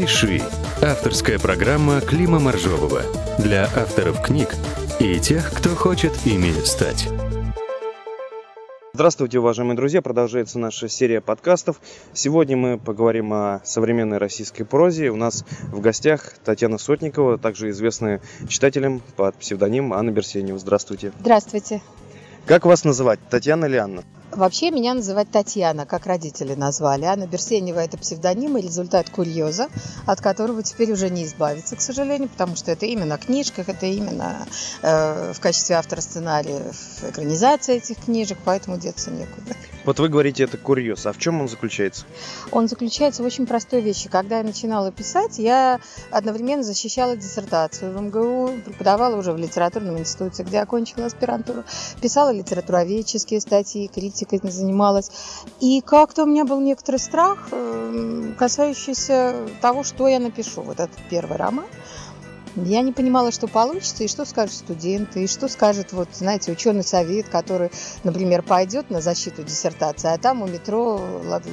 «Пиши» — авторская программа Клима Моржового для авторов книг и тех, кто хочет ими стать. Здравствуйте, уважаемые друзья! Продолжается наша серия подкастов. Сегодня мы поговорим о современной российской прозе. У нас в гостях Татьяна Сотникова, также известная читателям под псевдонимом Анна Берсенева. Здравствуйте. Здравствуйте. Как вас называть, Татьяна или Анна? Вообще меня называть Татьяна, как родители назвали. Анна Берсенева – это псевдоним и результат курьеза, от которого теперь уже не избавиться, к сожалению, потому что это именно в книжках, это именно э, в качестве автора сценария, в экранизации этих книжек, поэтому деться некуда. Вот вы говорите, это курьез. А в чем он заключается? Он заключается в очень простой вещи. Когда я начинала писать, я одновременно защищала диссертацию в МГУ, преподавала уже в литературном институте, где окончила аспирантуру, писала литературоведческие статьи, критикой занималась. И как-то у меня был некоторый страх, эм, касающийся того, что я напишу. Вот этот первый роман. Я не понимала, что получится, и что скажут студенты, и что скажет, вот, знаете, ученый совет, который, например, пойдет на защиту диссертации, а там у метро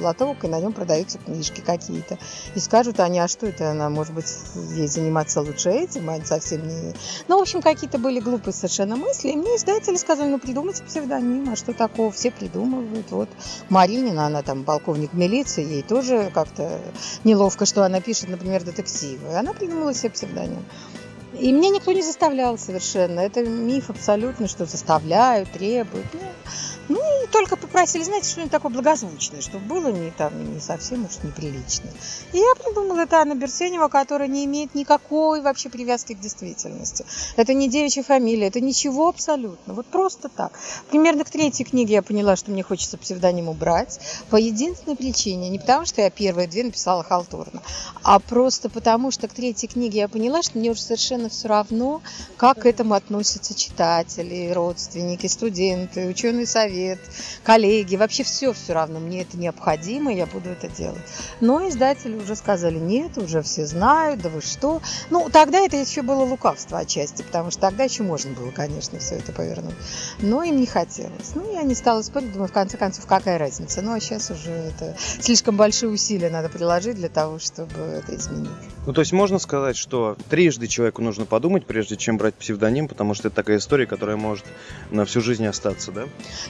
лоток, и на нем продаются книжки какие-то. И скажут они, а что это она, может быть, ей заниматься лучше этим, а совсем не... Ну, в общем, какие-то были глупые совершенно мысли, и мне издатели сказали, ну, придумайте псевдоним, а что такого, все придумывают. Вот Маринина, она там полковник милиции, ей тоже как-то неловко, что она пишет, например, детективы. Она придумала себе псевдоним. И меня никто не заставлял совершенно. Это миф абсолютно, что заставляют, требуют. Ну, и только попросили, знаете, что-нибудь такое благозвучное, чтобы было не, там, не совсем уж неприлично. И я придумала это Анна Берсенева, которая не имеет никакой вообще привязки к действительности. Это не девичья фамилия, это ничего абсолютно. Вот просто так. Примерно к третьей книге я поняла, что мне хочется псевдоним убрать. По единственной причине. Не потому, что я первые две написала халтурно, а просто потому, что к третьей книге я поняла, что мне уже совершенно все равно, как к этому относятся читатели, родственники, студенты, советы совет, коллеги, вообще все все равно, мне это необходимо, я буду это делать. Но издатели уже сказали, нет, уже все знают, да вы что. Ну, тогда это еще было лукавство отчасти, потому что тогда еще можно было, конечно, все это повернуть. Но им не хотелось. Ну, я не стала спорить, думаю, в конце концов, какая разница. Ну, а сейчас уже это слишком большие усилия надо приложить для того, чтобы это изменить. Ну, то есть можно сказать, что трижды человеку нужно подумать, прежде чем брать псевдоним, потому что это такая история, которая может на всю жизнь остаться, да?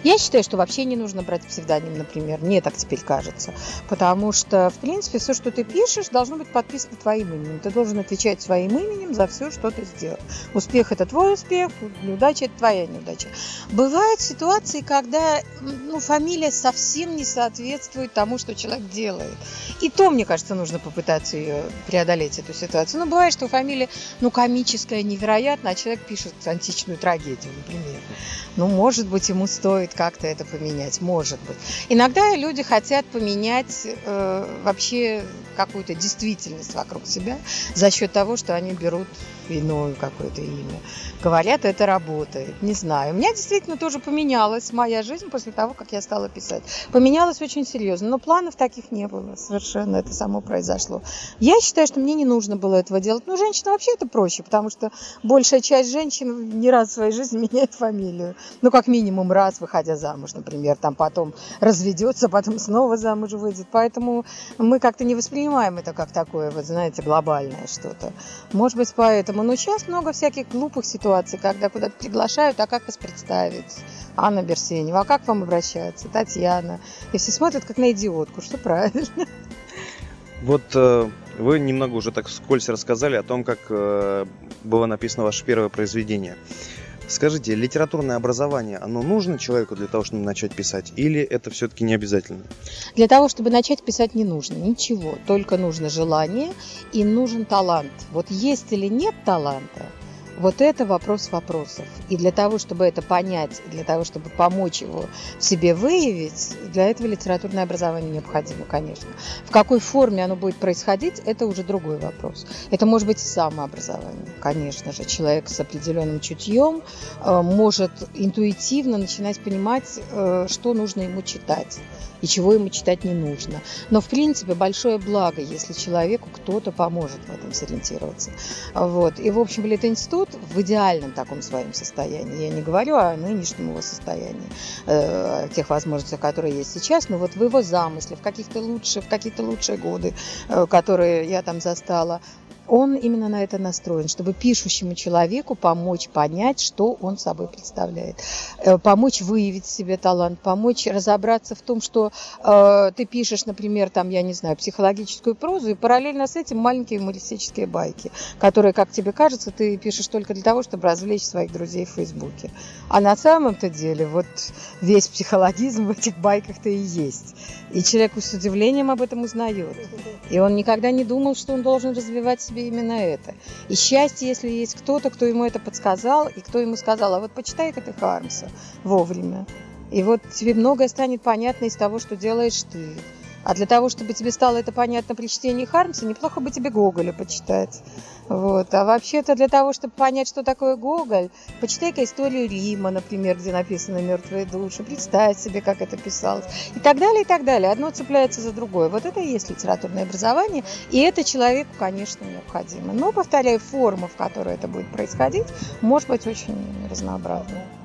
Я считаю, что вообще не нужно брать псевдоним, например. Мне так теперь кажется. Потому что, в принципе, все, что ты пишешь, должно быть подписано твоим именем. Ты должен отвечать своим именем за все, что ты сделал. Успех – это твой успех, неудача – это твоя неудача. Бывают ситуации, когда ну, фамилия совсем не соответствует тому, что человек делает. И то, мне кажется, нужно попытаться ее преодолеть, эту ситуацию. Ну, бывает, что фамилия, ну, комическая, невероятно, а человек пишет античную трагедию, например. Ну, может быть, ему стоит как-то это поменять, может быть. Иногда люди хотят поменять э, вообще какую-то действительность вокруг себя за счет того, что они берут иное какое-то имя. Говорят, это работает. Не знаю. У меня действительно тоже поменялась моя жизнь после того, как я стала писать. Поменялась очень серьезно. Но планов таких не было. Совершенно это само произошло. Я считаю, что мне не нужно было этого делать. Но женщина вообще это проще, потому что большая часть женщин не раз в своей жизни меняет фамилию. Ну, как минимум раз, выходя замуж, например. Там потом разведется, потом снова замуж выйдет. Поэтому мы как-то не воспринимаем это как такое, вот знаете, глобальное что-то. Может быть, поэтому по-разному. Но сейчас много всяких глупых ситуаций, когда куда-то приглашают, а как вас представить? Анна Берсенева, а как вам обращаться? Татьяна. И все смотрят как на идиотку, что правильно. Вот э, вы немного уже так вскользь рассказали о том, как э, было написано ваше первое произведение. Скажите, литературное образование, оно нужно человеку для того, чтобы начать писать, или это все-таки не обязательно? Для того, чтобы начать писать, не нужно ничего, только нужно желание и нужен талант. Вот есть или нет таланта, вот это вопрос вопросов. И для того, чтобы это понять, для того, чтобы помочь его себе выявить, для этого литературное образование необходимо, конечно. В какой форме оно будет происходить, это уже другой вопрос. Это может быть самообразование, конечно же. Человек с определенным чутьем э, может интуитивно начинать понимать, э, что нужно ему читать и чего ему читать не нужно. Но, в принципе, большое благо, если человеку кто-то поможет в этом сориентироваться. Вот. И, в общем, Литинститут институт в идеальном таком своем состоянии. Я не говорю о нынешнем его состоянии, э, о тех возможностях, которые есть сейчас, но вот в его замысле, в каких-то лучшие, в какие-то лучшие годы, э, которые я там застала, он именно на это настроен, чтобы пишущему человеку помочь понять, что он собой представляет, э, помочь выявить в себе талант, помочь разобраться в том, что э, ты пишешь, например, там, я не знаю, психологическую прозу, и параллельно с этим маленькие юмористические байки, которые, как тебе кажется, ты пишешь только для того, чтобы развлечь своих друзей в Фейсбуке. А на самом-то деле вот весь психологизм в этих байках-то и есть. И человек с удивлением об этом узнает. И он никогда не думал, что он должен развивать себе именно это. И счастье, если есть кто-то, кто ему это подсказал, и кто ему сказал, а вот почитай-ка ты Хармса вовремя. И вот тебе многое станет понятно из того, что делаешь ты. А для того, чтобы тебе стало это понятно при чтении Хармса, неплохо бы тебе Гоголя почитать. Вот. А вообще-то для того, чтобы понять, что такое Гоголь, почитай-ка историю Рима, например, где написаны мертвые души, представь себе, как это писалось, и так далее, и так далее. Одно цепляется за другое. Вот это и есть литературное образование, и это человеку, конечно, необходимо. Но, повторяю, форма, в которой это будет происходить, может быть очень разнообразная.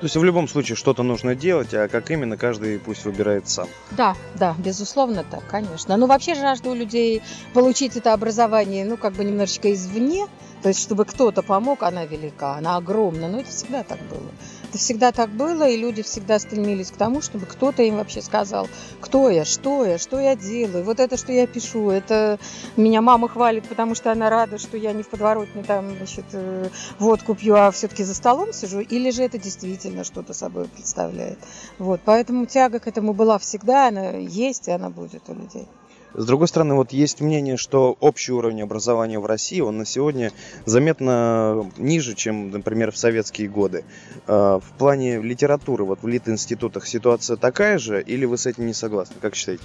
То есть в любом случае что-то нужно делать, а как именно, каждый пусть выбирает сам. Да, да, безусловно так, конечно. Ну, вообще жажда у людей получить это образование, ну, как бы немножечко извне, то есть чтобы кто-то помог, она велика, она огромна. Но это всегда так было. Это всегда так было, и люди всегда стремились к тому, чтобы кто-то им вообще сказал, кто я, что я, что я делаю. Вот это, что я пишу, это меня мама хвалит, потому что она рада, что я не в подворотне там, значит, э, водку пью, а все-таки за столом сижу, или же это действительно что-то собой представляет. Вот, поэтому тяга к этому была всегда, она есть, и она будет у людей. С другой стороны, вот есть мнение, что общий уровень образования в России, он на сегодня заметно ниже, чем, например, в советские годы. А, в плане литературы, вот в лит-институтах ситуация такая же, или вы с этим не согласны? Как считаете?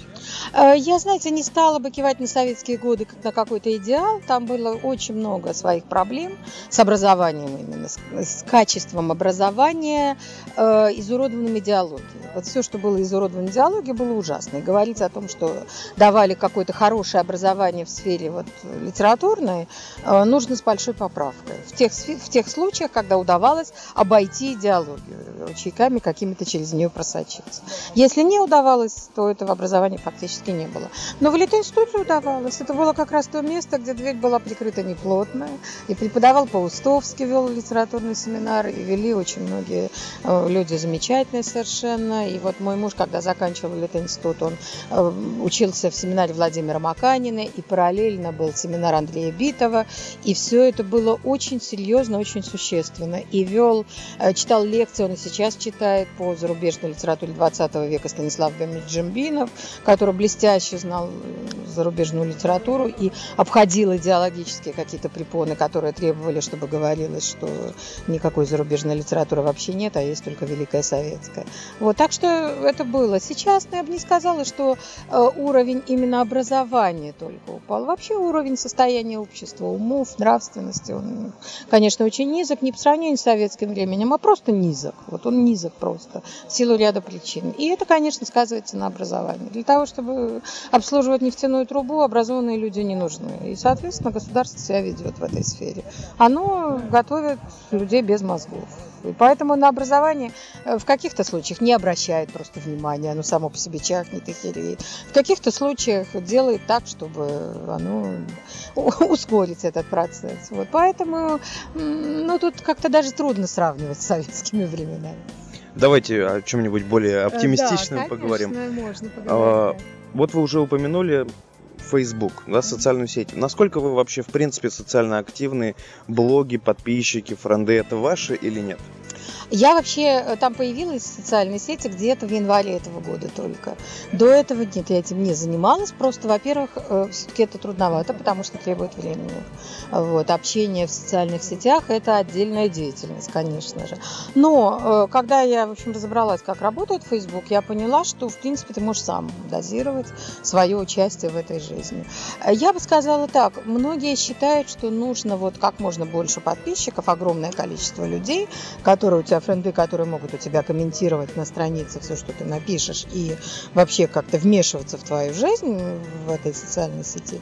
Э, я, знаете, не стала бы кивать на советские годы как на какой-то идеал. Там было очень много своих проблем с образованием именно, с, качеством образования, э, изуродованным идеологией. Вот все, что было изуродовано идеологией, было ужасно. И говорить о том, что давали какое-то хорошее образование в сфере вот, литературной, э, нужно с большой поправкой. В тех, в тех случаях, когда удавалось обойти идеологию ручейками, какими-то через нее просочиться. Если не удавалось, то этого образования фактически не было. Но в Литинституте удавалось. Это было как раз то место, где дверь была прикрыта неплотная. И преподавал Паустовский, вел литературный семинар, и вели очень многие э, люди замечательные совершенно. И вот мой муж, когда заканчивал Литинститут, он э, учился в семинаре Владимира Маканина, и параллельно был семинар Андрея Битова. И все это было очень серьезно, очень существенно. И вел, э, читал лекции, он и читает по зарубежной литературе 20 века Станислав Гамиджимбинов, который блестяще знал э, зарубежную литературу и обходил идеологические какие-то препоны, которые требовали, чтобы говорилось, что никакой зарубежной литературы вообще нет, а есть только Великая Советская. Вот, так что это было. Сейчас я бы не сказала, что э, уровень именно образование только упал. Вообще уровень состояния общества, умов, нравственности, он, конечно, очень низок, не по сравнению с советским временем, а просто низок. Вот он низок просто, в силу ряда причин. И это, конечно, сказывается на образовании. Для того, чтобы обслуживать нефтяную трубу, образованные люди не нужны. И, соответственно, государство себя ведет в этой сфере. Оно готовит людей без мозгов. И поэтому на образование э, в каких-то случаях не обращает просто внимания, оно само по себе чахнет и хереет. В каких-то случаях делает так, чтобы оно ускорить этот процесс. Вот. Поэтому ну, тут как-то даже трудно сравнивать с советскими временами. Давайте о чем-нибудь более оптимистичном да, поговорим. Можно поговорить. А, вот вы уже упомянули Facebook, да, социальную сеть. Насколько вы вообще, в принципе, социально активны? Блоги, подписчики, френды, это ваши или нет? Я вообще э, там появилась в социальной сети где-то в январе этого года только. До этого нет, я этим не занималась. Просто, во-первых, э, все-таки это трудновато, потому что требует времени. Вот. Общение в социальных сетях – это отдельная деятельность, конечно же. Но э, когда я, в общем, разобралась, как работает Facebook, я поняла, что, в принципе, ты можешь сам дозировать свое участие в этой жизни. Я бы сказала так, многие считают, что нужно вот как можно больше подписчиков, огромное количество людей, которые у тебя френды, которые могут у тебя комментировать на странице все, что ты напишешь, и вообще как-то вмешиваться в твою жизнь в этой социальной сети.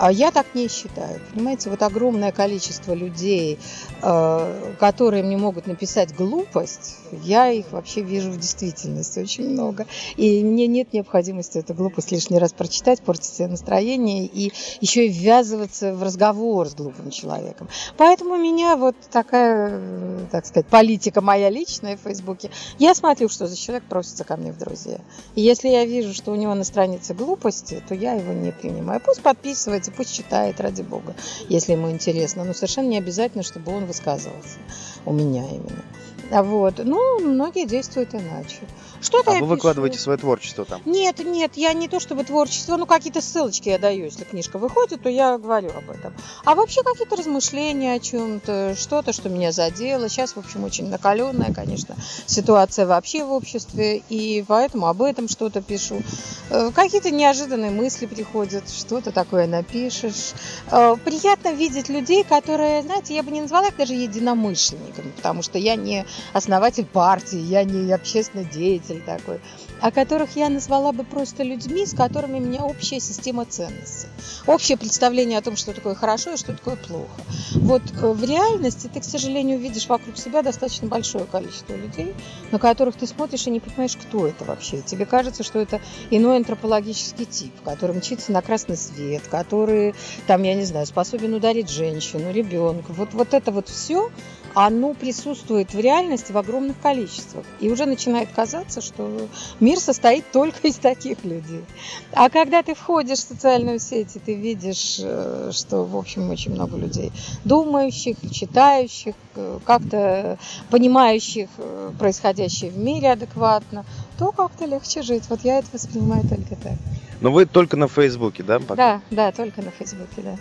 А я так не считаю. Понимаете, вот огромное количество людей, э, которые мне могут написать глупость, я их вообще вижу в действительности очень много. И мне нет необходимости эту глупость лишний раз прочитать, портить себе настроение и еще и ввязываться в разговор с глупым человеком. Поэтому у меня вот такая, так сказать, политика моя личная в Фейсбуке. Я смотрю, что за человек просится ко мне в друзья. И если я вижу, что у него на странице глупости, то я его не принимаю. Пусть подписывается, пусть читает, ради бога, если ему интересно. Но совершенно не обязательно, чтобы он высказывался у меня именно. Вот. Ну, многие действуют иначе. Что-то а вы пишу. выкладываете свое творчество там? Нет, нет, я не то чтобы творчество, ну какие-то ссылочки я даю, если книжка выходит, то я говорю об этом. А вообще какие-то размышления о чем-то, что-то, что меня задело. Сейчас, в общем, очень накаленная, конечно, ситуация вообще в обществе, и поэтому об этом что-то пишу. Э, какие-то неожиданные мысли приходят, что-то такое напишешь. Э, приятно видеть людей, которые, знаете, я бы не назвала их даже единомышленниками, потому что я не основатель партии, я не общественный деятель такой, о которых я назвала бы просто людьми, с которыми у меня общая система ценностей. Общее представление о том, что такое хорошо и что такое плохо. Вот э, в реальности ты, к сожалению, видишь вокруг себя достаточно большое количество людей, на которых ты смотришь и не понимаешь, кто это вообще. Тебе кажется, что это иной антропологический тип, который мчится на красный свет, который, там, я не знаю, способен ударить женщину, ребенка. Вот, вот это вот все оно присутствует в реальности в огромных количествах. И уже начинает казаться, что мир состоит только из таких людей. А когда ты входишь в социальную сеть, и ты видишь, э, что, в общем, очень много людей думающих, читающих, э, как-то понимающих э, происходящее в мире адекватно, то как-то легче жить. Вот я это воспринимаю только так. Но вы только на Фейсбуке, да? Пока? Да, да, только на Фейсбуке, да.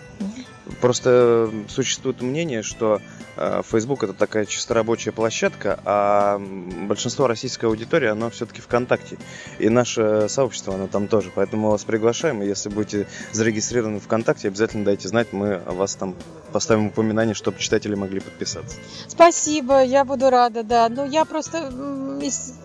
Просто существует мнение, что э, Facebook это такая чисто рабочая площадка, а большинство российской аудитории, оно все-таки ВКонтакте. И наше сообщество, оно там тоже. Поэтому мы вас приглашаем, если будете зарегистрированы ВКонтакте, обязательно дайте знать, мы вас там поставим упоминание, чтобы читатели могли подписаться. Спасибо, я буду рада, да. Но я просто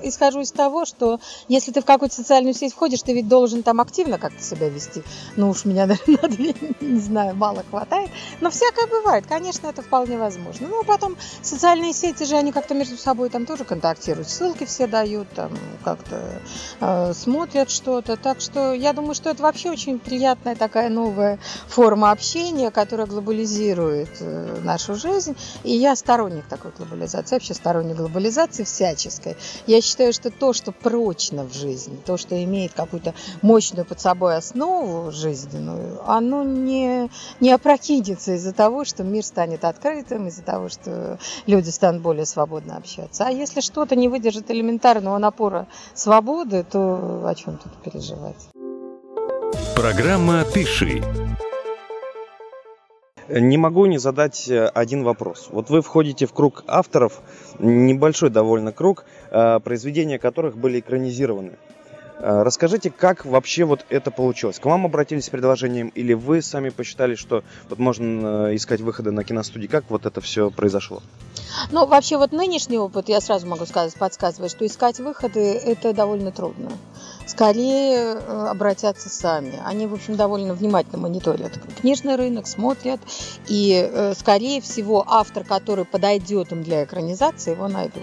исхожу из того, что если ты в какую-то социальную сеть входишь, ты ведь должен там активно как-то себя вести. Ну уж меня, наверное, не знаю, мало хватает. Но всякое бывает, конечно, это вполне возможно. Ну, а потом социальные сети же, они как-то между собой там тоже контактируют. Ссылки все дают, там как-то э, смотрят что-то. Так что я думаю, что это вообще очень приятная такая новая форма общения, которая глобализирует э, нашу жизнь. И я сторонник такой глобализации, вообще сторонник глобализации всяческой. Я считаю, что то, что прочно в жизни, то, что имеет какую-то мощную под собой основу жизненную, оно не, не опрокинется из-за того, что мир станет открытым, из-за того, что люди станут более свободно общаться. А если что-то не выдержит элементарного напора свободы, то о чем тут переживать? Программа «Пиши». Не могу не задать э, один вопрос. Вот вы входите в круг авторов, небольшой довольно круг, э, произведения которых были экранизированы. Э, расскажите, как вообще вот это получилось? К вам обратились с предложением или вы сами посчитали, что вот можно искать выходы на киностудии? Как вот это все произошло? Ну, вообще вот нынешний опыт, я сразу могу сказать, подсказывает, что искать выходы – это довольно трудно. Скорее э, обратятся сами. Они, в общем, довольно внимательно мониторят книжный рынок, смотрят. И, э, скорее всего, автор, который подойдет им для экранизации, его найдут.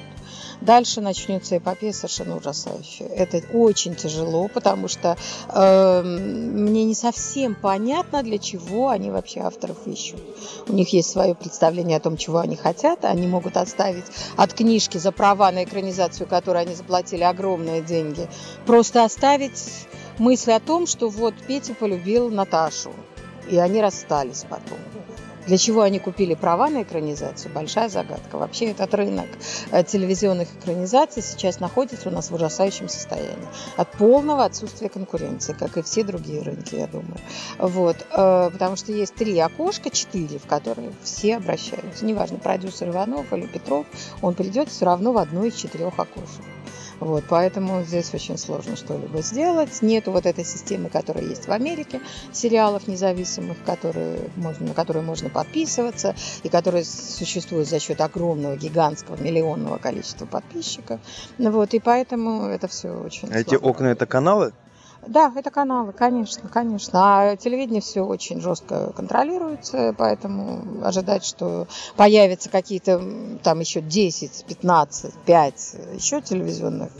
Дальше начнется эпопея совершенно ужасающая. Это очень тяжело, потому что э, мне не совсем понятно, для чего они вообще авторов ищут. У них есть свое представление о том, чего они хотят. Они могут отставить от книжки за права на экранизацию, которой они заплатили огромные деньги, просто оставить мысль о том, что вот Петя полюбил Наташу, и они расстались потом. Для чего они купили права на экранизацию? Большая загадка. Вообще этот рынок э, телевизионных экранизаций сейчас находится у нас в ужасающем состоянии. От полного отсутствия конкуренции, как и все другие рынки, я думаю. Вот. Э, потому что есть три окошка, четыре, в которые все обращаются. Неважно, продюсер Иванов или Петров, он придет все равно в одно из четырех окошек. Вот, поэтому здесь очень сложно что-либо сделать. Нету вот этой системы, которая есть в Америке, сериалов независимых, которые можно, на которые можно подписываться, и которые существуют за счет огромного, гигантского, миллионного количества подписчиков. Вот, и поэтому это все очень А эти окна это каналы? Да, это каналы, конечно, конечно. А телевидение все очень жестко контролируется, поэтому ожидать, что появятся какие-то там еще 10, 15, 5 еще телевизионных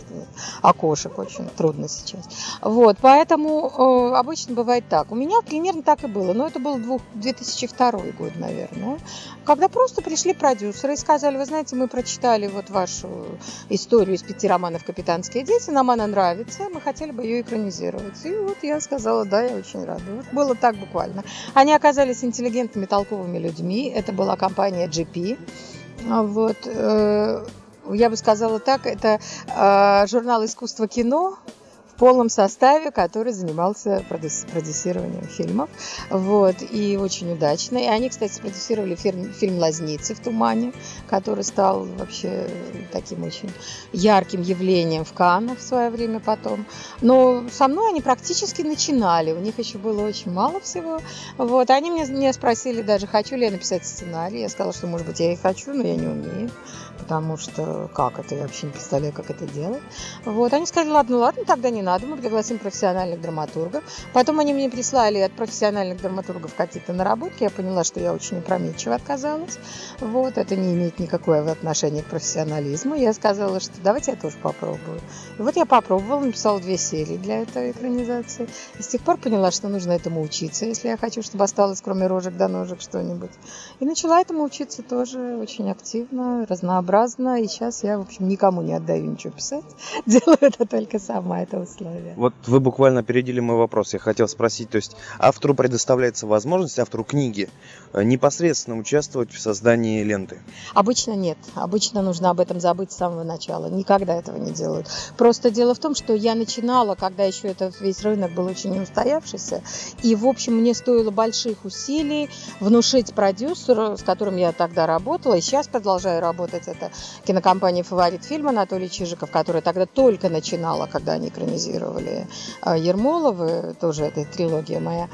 окошек очень трудно сейчас. Вот, поэтому э, обычно бывает так. У меня примерно так и было, но это был 2002 год, наверное, когда просто пришли продюсеры и сказали, вы знаете, мы прочитали вот вашу историю из пяти романов «Капитанские дети», нам она нравится, мы хотели бы ее экранизировать делать. И вот я сказала, да, я очень рада. Вот было так буквально. Они оказались интеллигентными, толковыми людьми. Это была компания GP. Вот. Э, я бы сказала так, это э, журнал искусства кино, полном составе, который занимался продюсированием фильмов. Вот, и очень удачно. И они, кстати, спродюсировали фильм, фильм «Лазницы в тумане», который стал вообще таким очень ярким явлением в Каннах в свое время потом. Но со мной они практически начинали. У них еще было очень мало всего. Вот, они меня, меня спросили даже, хочу ли я написать сценарий. Я сказала, что, может быть, я и хочу, но я не умею потому что как это, я вообще не представляю, как это делать. Вот, они сказали, ладно, ладно, тогда не надо, мы пригласим профессиональных драматургов. Потом они мне прислали от профессиональных драматургов какие-то наработки, я поняла, что я очень опрометчиво отказалась. Вот, это не имеет никакого отношения к профессионализму. Я сказала, что давайте я тоже попробую. И вот я попробовала, написала две серии для этой экранизации. И с тех пор поняла, что нужно этому учиться, если я хочу, чтобы осталось кроме рожек до ножек что-нибудь. И начала этому учиться тоже очень активно, разнообразно разно, и сейчас я, в общем, никому не отдаю ничего писать, делаю это только сама, это условие. Вот вы буквально опередили мой вопрос, я хотел спросить, то есть автору предоставляется возможность, автору книги, э, непосредственно участвовать в создании ленты? Обычно нет, обычно нужно об этом забыть с самого начала, никогда этого не делают. Просто дело в том, что я начинала, когда еще этот весь рынок был очень неустоявшийся, и, в общем, мне стоило больших усилий внушить продюсеру, с которым я тогда работала, и сейчас продолжаю работать, это кинокомпании «Фаворит фильм» Анатолий Чижиков, которая тогда только начинала, когда они экранизировали а, Ермоловы, тоже эта трилогия моя,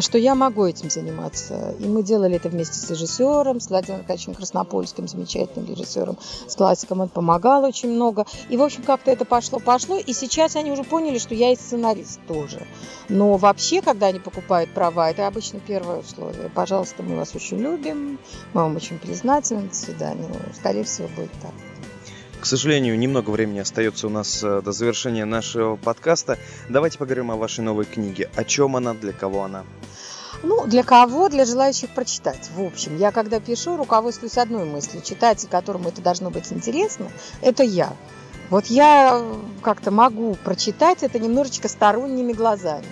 что я могу этим заниматься. И мы делали это вместе с режиссером, с Владимиром Аркадьевичем Краснопольским, замечательным режиссером, с классиком. Он помогал очень много. И, в общем, как-то это пошло-пошло. И сейчас они уже поняли, что я и сценарист тоже. Но вообще, когда они покупают права, это обычно первое условие. Пожалуйста, мы вас очень любим, мы вам очень признательны, до свидания. Скорее всего, будет так. К сожалению, немного времени остается у нас э, до завершения нашего подкаста. Давайте поговорим о вашей новой книге. О чем она, для кого она? Ну, для кого? Для желающих прочитать. В общем, я когда пишу, руководствуюсь одной мыслью. Читатель, которому это должно быть интересно, это я. Вот я как-то могу прочитать это немножечко сторонними глазами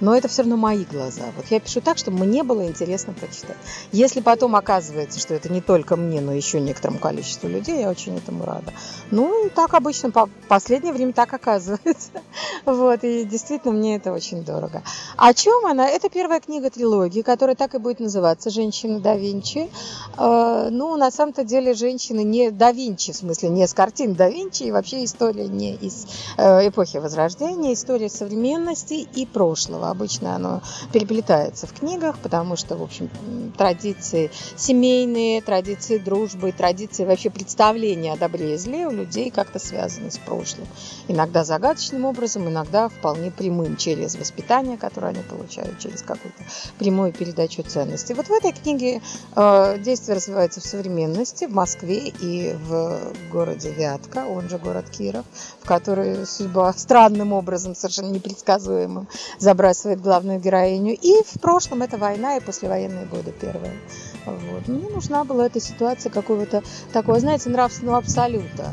но это все равно мои глаза. Вот я пишу так, чтобы мне было интересно прочитать. Если потом оказывается, что это не только мне, но еще некоторому количеству людей, я очень этому рада. Ну, так обычно, по последнее время так оказывается. Вот, и действительно мне это очень дорого. О чем она? Это первая книга трилогии, которая так и будет называться «Женщина да Винчи». Э, ну, на самом-то деле, женщины не да Винчи, в смысле, не с картин да Винчи, и вообще история не из э, эпохи Возрождения, история современности и прошлого обычно оно переплетается в книгах, потому что, в общем, традиции семейные, традиции дружбы, традиции вообще представления о добре и зле у людей как-то связаны с прошлым. Иногда загадочным образом, иногда вполне прямым, через воспитание, которое они получают, через какую-то прямую передачу ценностей. Вот в этой книге э, действие развивается в современности, в Москве и в городе Вятка, он же город Киров, в который судьба странным образом, совершенно непредсказуемым, забрасывает описывает главную героиню. И в прошлом это война и послевоенные годы первые. Вот. Мне нужна была эта ситуация какого-то такого, знаете, нравственного абсолюта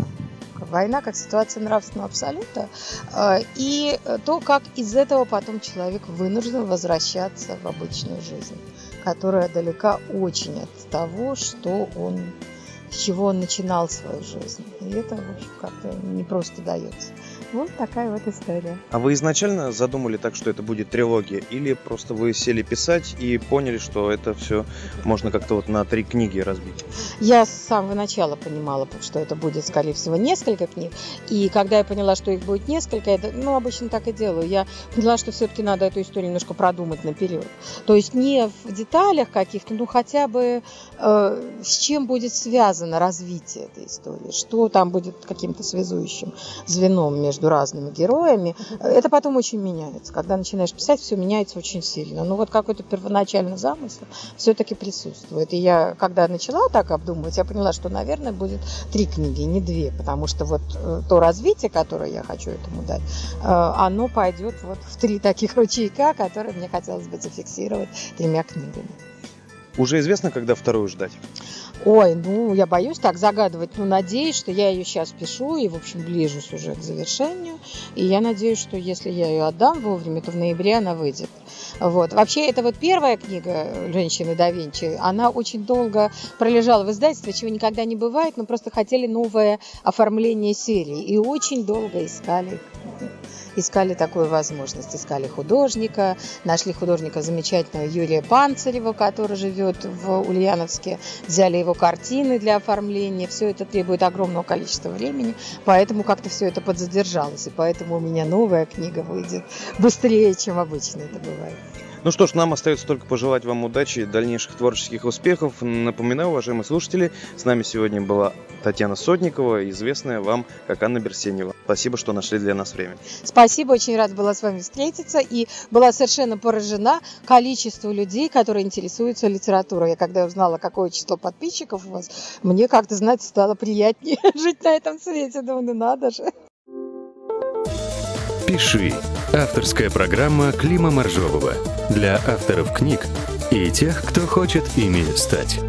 война как ситуация нравственного абсолюта, а, и то, как из этого потом человек вынужден возвращаться в обычную жизнь, которая далека очень от того, что он с чего он начинал свою жизнь. И это, в общем, как-то не просто дается. Вот такая вот история. А вы изначально задумали так, что это будет трилогия, или просто вы сели писать и поняли, что это все можно как-то вот на три книги разбить? Я с самого начала понимала, что это будет, скорее всего, несколько книг. И когда я поняла, что их будет несколько, это, ну, обычно так и делаю, я поняла, что все-таки надо эту историю немножко продумать наперед. То есть не в деталях каких-то, ну, хотя бы э, с чем будет связано развитие этой истории, что там будет каким-то связующим звеном между между разными героями, это потом очень меняется. Когда начинаешь писать, все меняется очень сильно. Но вот какой-то первоначальный замысел все-таки присутствует. И я, когда начала так обдумывать, я поняла, что, наверное, будет три книги, не две, потому что вот э, то развитие, которое я хочу этому дать, э, оно пойдет вот в три таких ручейка, которые мне хотелось бы зафиксировать тремя книгами. Уже известно, когда вторую ждать? Ой, ну, я боюсь так загадывать, но надеюсь, что я ее сейчас пишу и, в общем, ближусь уже к завершению. И я надеюсь, что если я ее отдам вовремя, то в ноябре она выйдет. Вот. Вообще, это вот первая книга «Женщины да Винчи», она очень долго пролежала в издательстве, чего никогда не бывает, мы просто хотели новое оформление серии и очень долго искали искали такую возможность. Искали художника, нашли художника замечательного Юрия Панцарева, который живет в Ульяновске, взяли его картины для оформления. Все это требует огромного количества времени, поэтому как-то все это подзадержалось, и поэтому у меня новая книга выйдет быстрее, чем обычно это бывает. Ну что ж, нам остается только пожелать вам удачи и дальнейших творческих успехов. Напоминаю, уважаемые слушатели, с нами сегодня была Татьяна Сотникова, известная вам как Анна Берсенева. Спасибо, что нашли для нас время. Спасибо, очень рад была с вами встретиться и была совершенно поражена количеству людей, которые интересуются литературой. Я когда узнала, какое число подписчиков у вас, мне как-то, знаете, стало приятнее жить на этом свете. Думаю, ну надо же. «Пиши» – авторская программа Клима Моржового для авторов книг и тех, кто хочет ими стать.